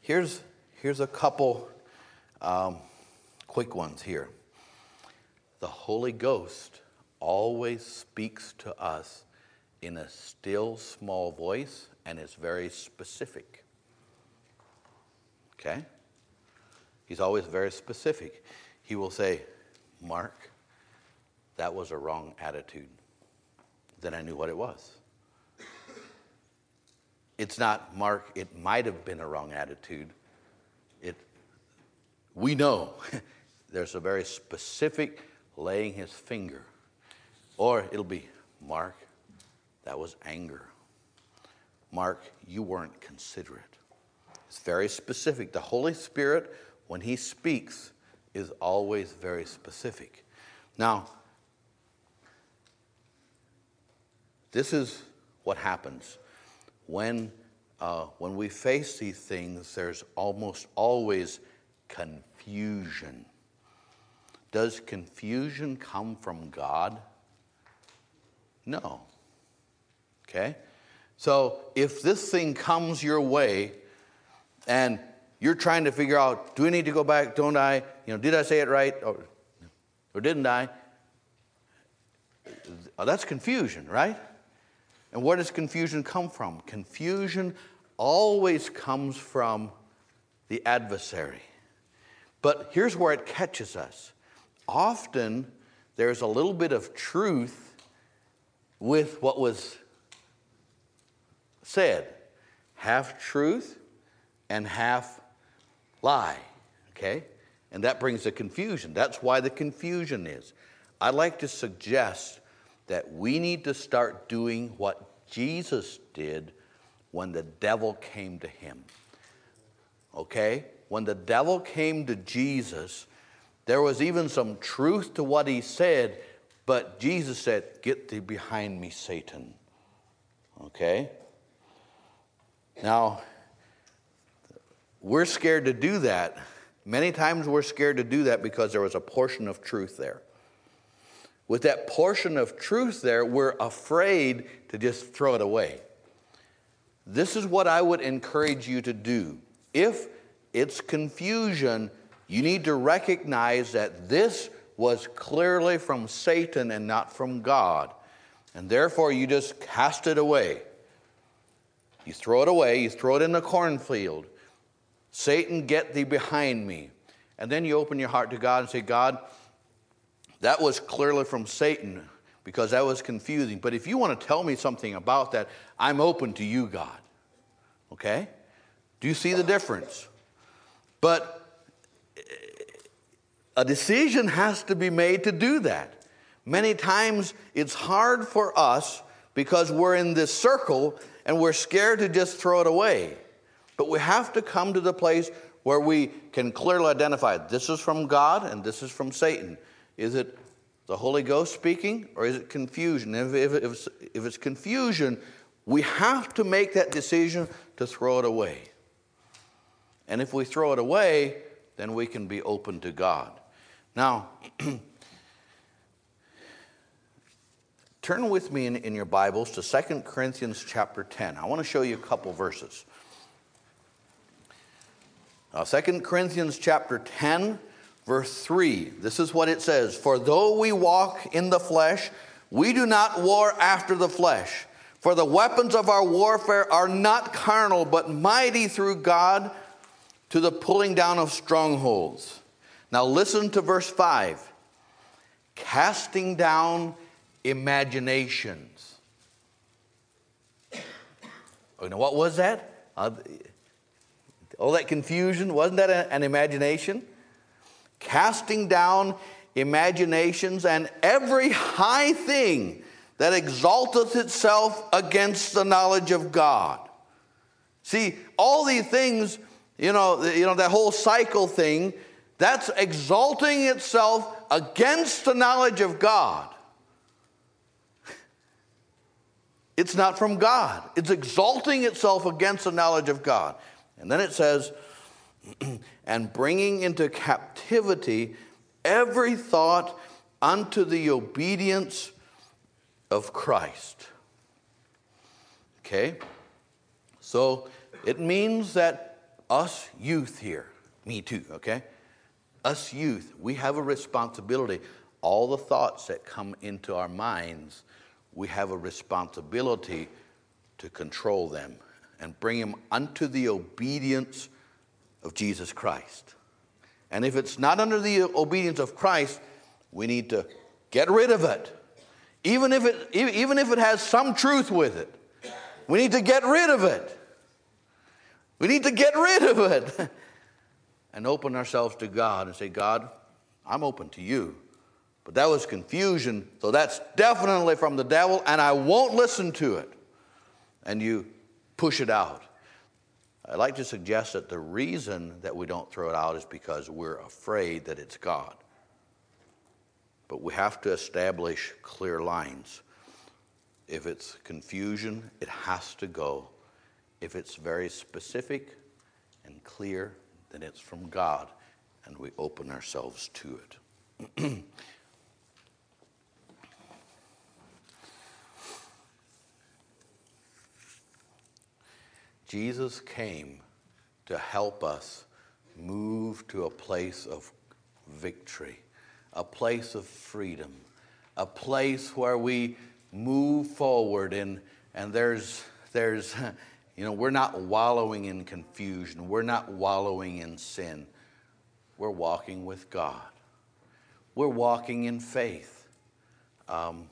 [SPEAKER 1] here's, here's a couple um, quick ones here. the Holy Ghost always speaks to us in a still small voice and is very specific. Okay? He's always very specific. He will say, Mark, that was a wrong attitude. Then I knew what it was. It's not, Mark, it might have been a wrong attitude. It, we know there's a very specific laying his finger. Or it'll be, Mark, that was anger. Mark, you weren't considerate. It's very specific. The Holy Spirit, when He speaks, is always very specific. Now, this is what happens when, uh, when we face these things, there's almost always confusion. Does confusion come from God? No. Okay? So if this thing comes your way and you're trying to figure out, do I need to go back? Don't I? You know, did I say it right? Or, or didn't I? Oh, that's confusion, right? And where does confusion come from? Confusion always comes from the adversary. But here's where it catches us. Often there's a little bit of truth with what was said half truth and half lie. Okay? And that brings the confusion. That's why the confusion is. I'd like to suggest that we need to start doing what Jesus did when the devil came to him. Okay? When the devil came to Jesus, there was even some truth to what he said, but Jesus said, Get thee behind me, Satan. Okay? Now, we're scared to do that. Many times we're scared to do that because there was a portion of truth there. With that portion of truth there, we're afraid to just throw it away. This is what I would encourage you to do. If it's confusion, you need to recognize that this was clearly from Satan and not from God. And therefore, you just cast it away. You throw it away, you throw it in the cornfield. Satan, get thee behind me. And then you open your heart to God and say, God, that was clearly from Satan because that was confusing. But if you want to tell me something about that, I'm open to you, God. Okay? Do you see the difference? But a decision has to be made to do that. Many times it's hard for us because we're in this circle and we're scared to just throw it away. But we have to come to the place where we can clearly identify this is from God and this is from Satan. Is it the Holy Ghost speaking or is it confusion? If, if, if, it's, if it's confusion, we have to make that decision to throw it away. And if we throw it away, then we can be open to God. Now, turn with me in, in, your Bibles to 2 Corinthians chapter 10. I want to show you a couple verses. Now, 2 Corinthians chapter 10, verse 3. This is what it says For though we walk in the flesh, we do not war after the flesh. For the weapons of our warfare are not carnal, but mighty through God to the pulling down of strongholds. Now listen to verse 5 casting down imaginations. Oh, now, what was that? Uh, all that confusion, wasn't that an imagination? Casting down imaginations and every high thing that exalteth itself against the knowledge of God. See, all these things you know, you know, that whole cycle thing, that's exalting itself against the knowledge of God. It's not from God. It's exalting itself against the knowledge of God. And then it says, and bringing into captivity every thought unto the obedience of Christ. Okay? So it means that us youth here, me too, okay? Us youth, we have a responsibility. all the thoughts that come into our minds, we have a responsibility to control them and bring them unto the obedience of Jesus Christ. And if it's not under the obedience of Christ, we need to get rid of it. Even if it, even if it has some truth with it, we need to get rid of it. We need to get rid of it and open ourselves to God and say, God, I'm open to you. But that was confusion, so that's definitely from the devil, and I won't listen to it. And you push it out. I'd like to suggest that the reason that we don't throw it out is because we're afraid that it's God. But we have to establish clear lines. If it's confusion, it has to go. If it's very specific and clear, then it's from God, and we open ourselves to it. Jesus came to help us move to a place of victory, a place of freedom, a place where we move forward and, and there's, there's, you know, we're not wallowing in confusion, we're not wallowing in sin. We're walking with God. We're walking in faith. Um,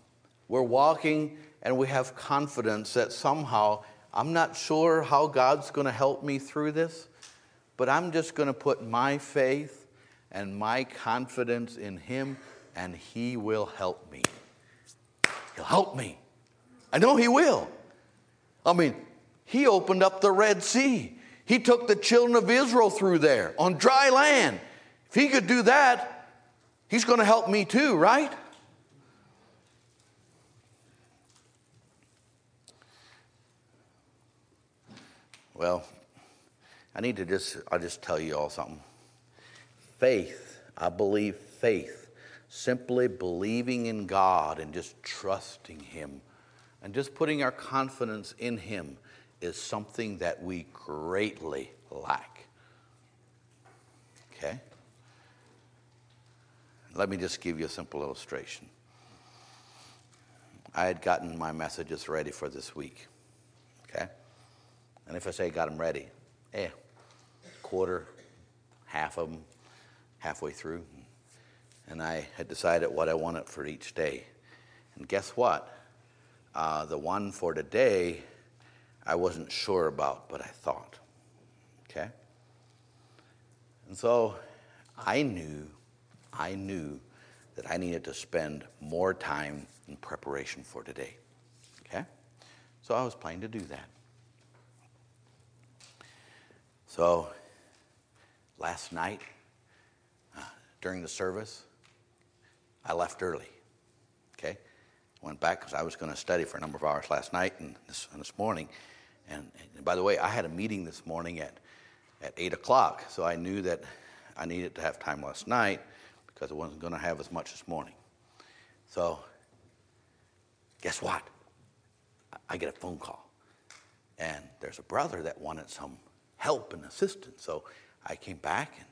[SPEAKER 1] we're walking and we have confidence that somehow I'm not sure how God's going to help me through this, but I'm just going to put my faith and my confidence in Him, and He will help me. He'll help me. I know He will. I mean, He opened up the Red Sea, He took the children of Israel through there on dry land. If He could do that, He's going to help me too, right? Well, I need to just, I'll just tell you all something. Faith, I believe faith, simply believing in God and just trusting Him and just putting our confidence in Him is something that we greatly lack. Okay? Let me just give you a simple illustration. I had gotten my messages ready for this week. Okay? And if I say got them ready, eh, quarter, half of them, halfway through. And I had decided what I wanted for each day. And guess what? Uh, the one for today, I wasn't sure about, but I thought. Okay? And so I knew, I knew that I needed to spend more time in preparation for today. Okay? So I was planning to do that. So, last night uh, during the service, I left early. Okay? Went back because I was going to study for a number of hours last night and this, and this morning. And, and, by the way, I had a meeting this morning at, at 8 o'clock, so I knew that I needed to have time last night because I wasn't going to have as much this morning. So, guess what? I get a phone call. And there's a brother that wanted some help and assistance. So I came back, and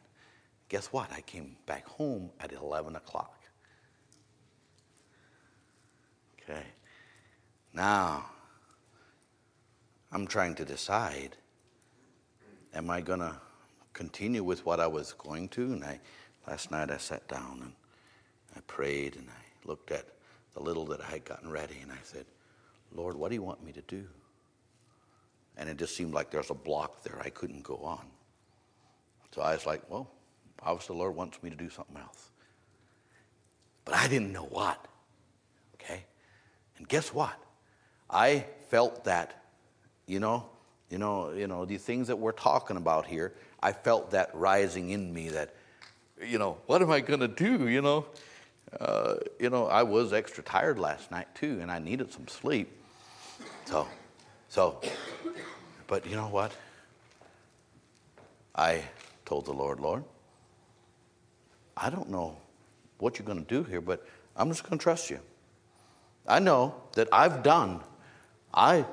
[SPEAKER 1] guess what? I came back home at 11 o'clock. Okay. Now, I'm trying to decide am I going to continue with what I was going to? And I, last night I sat down and I prayed and I looked at the little that I had gotten ready and I said, Lord, what do you want me to do? And it just seemed like there's a block there. I couldn't go on. So I was like, well, obviously the Lord wants me to do something else. But I didn't know what. Okay? And guess what? I felt that, you know, you know, you know, the things that we're talking about here, I felt that rising in me that, you know, what am I going to do? You know, uh, you know, I was extra tired last night too, and I needed some sleep. So, so but you know what? I told the Lord, Lord, I don't know what you're going to do here, but I'm just going to trust you. I know that I've done. I,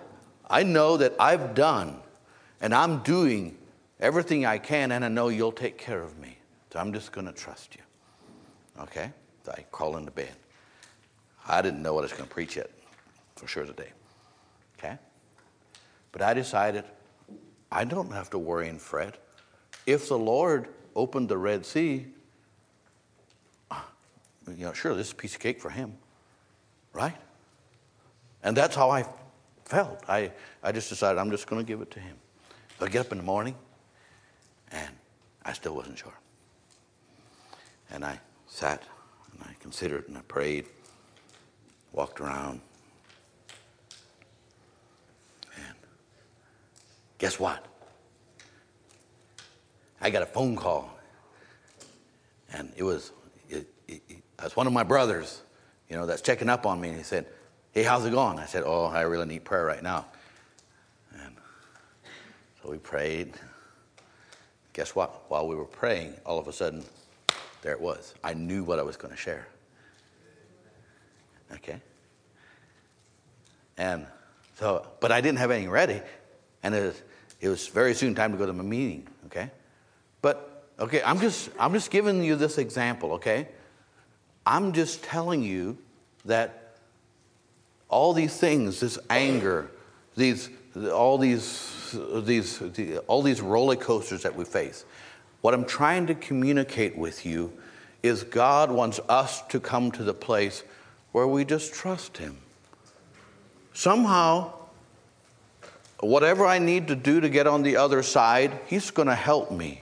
[SPEAKER 1] I know that I've done, and I'm doing everything I can, and I know you'll take care of me. So I'm just going to trust you. Okay? I crawl into bed. I didn't know what I was going to preach yet, for sure today. Okay? But I decided I don't have to worry and fret. If the Lord opened the Red Sea, you know, sure, this is a piece of cake for him, right? And that's how I felt. I, I just decided I'm just going to give it to him. So I get up in the morning, and I still wasn't sure. And I sat and I considered and I prayed, walked around. Guess what? I got a phone call. And it was, it, it, it, was one of my brothers, you know, that's checking up on me. And he said, Hey, how's it going? I said, Oh, I really need prayer right now. And so we prayed. Guess what? While we were praying, all of a sudden, there it was. I knew what I was going to share. Okay? And so, but I didn't have anything ready. And it was, it was very soon time to go to my meeting. Okay? But, okay, I'm just, I'm just giving you this example, okay? I'm just telling you that all these things, this anger, these, all these, these, all these roller coasters that we face, what I'm trying to communicate with you is God wants us to come to the place where we just trust Him. Somehow, whatever I need to do to get on the other side, He's going to help me.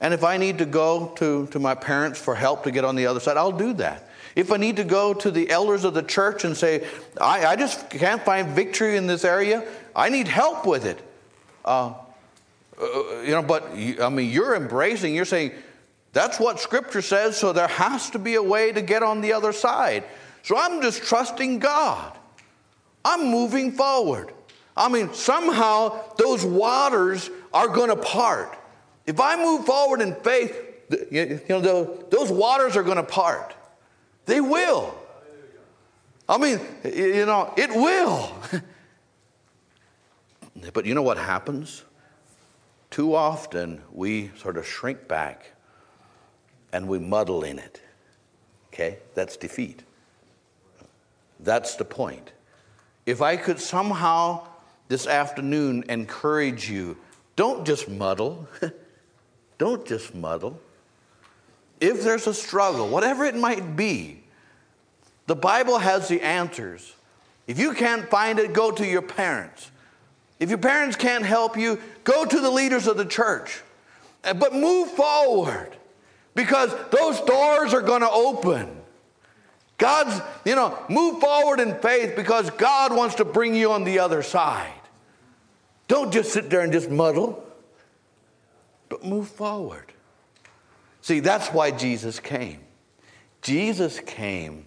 [SPEAKER 1] And if I need to go to, to my parents for help to get on the other side, I'll do that. If I need to go to the elders of the church and say, I, I just can't find victory in this area, I need help with it. Uh, uh, you know, but I mean, you're embracing, you're saying, that's what Scripture says, so there has to be a way to get on the other side. So I'm just trusting God. I'm moving forward. I mean, somehow those waters are going to part. If I move forward in faith, you know, those waters are going to part. They will. I mean, you know, it will. but you know what happens? Too often we sort of shrink back and we muddle in it. Okay? That's defeat. That's the point. If I could somehow this afternoon encourage you, don't just muddle. don't just muddle. If there's a struggle, whatever it might be, the Bible has the answers. If you can't find it, go to your parents. If your parents can't help you, go to the leaders of the church. Uh, but move forward because those doors are going to open. God's, you know, move forward in faith because God wants to bring you on the other side. Don't just sit there and just muddle, but move forward. See, that's why Jesus came. Jesus came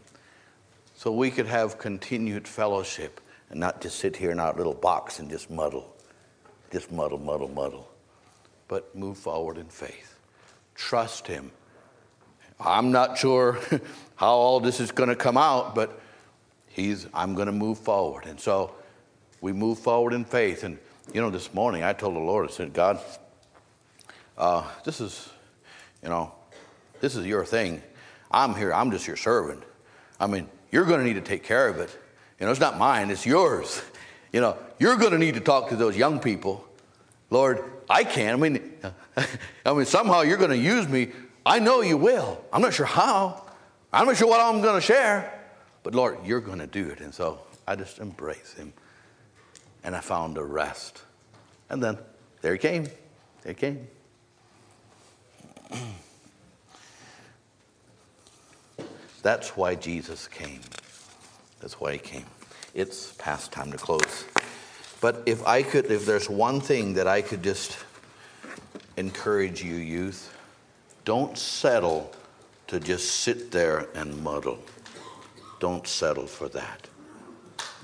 [SPEAKER 1] so we could have continued fellowship and not just sit here in our little box and just muddle, just muddle, muddle, muddle, but move forward in faith. Trust Him. I'm not sure how all this is going to come out, but he's, I'm going to move forward. And so we move forward in faith. And, you know, this morning I told the Lord, I said, God, uh, this is, you know, this is your thing. I'm here, I'm just your servant. I mean, you're going to need to take care of it. You know, it's not mine, it's yours. You know, you're going to need to talk to those young people. Lord, I can. I mean, I mean, somehow you're going to use me. I know you will. I'm not sure how. I'm not sure what I'm going to share. But Lord, you're going to do it. And so I just embrace him. And I found a rest. And then there he came. There he came. That's why Jesus came. That's why he came. It's past time to close. But if I could, if there's one thing that I could just encourage you, youth, don't settle to just sit there and muddle. Don't settle for that.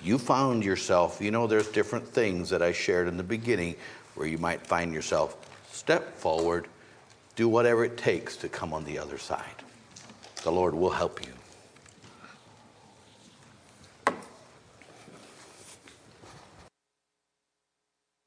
[SPEAKER 1] You found yourself, you know, there's different things that I shared in the beginning where you might find yourself. Step forward, do whatever it takes to come on the other side. The Lord will help you.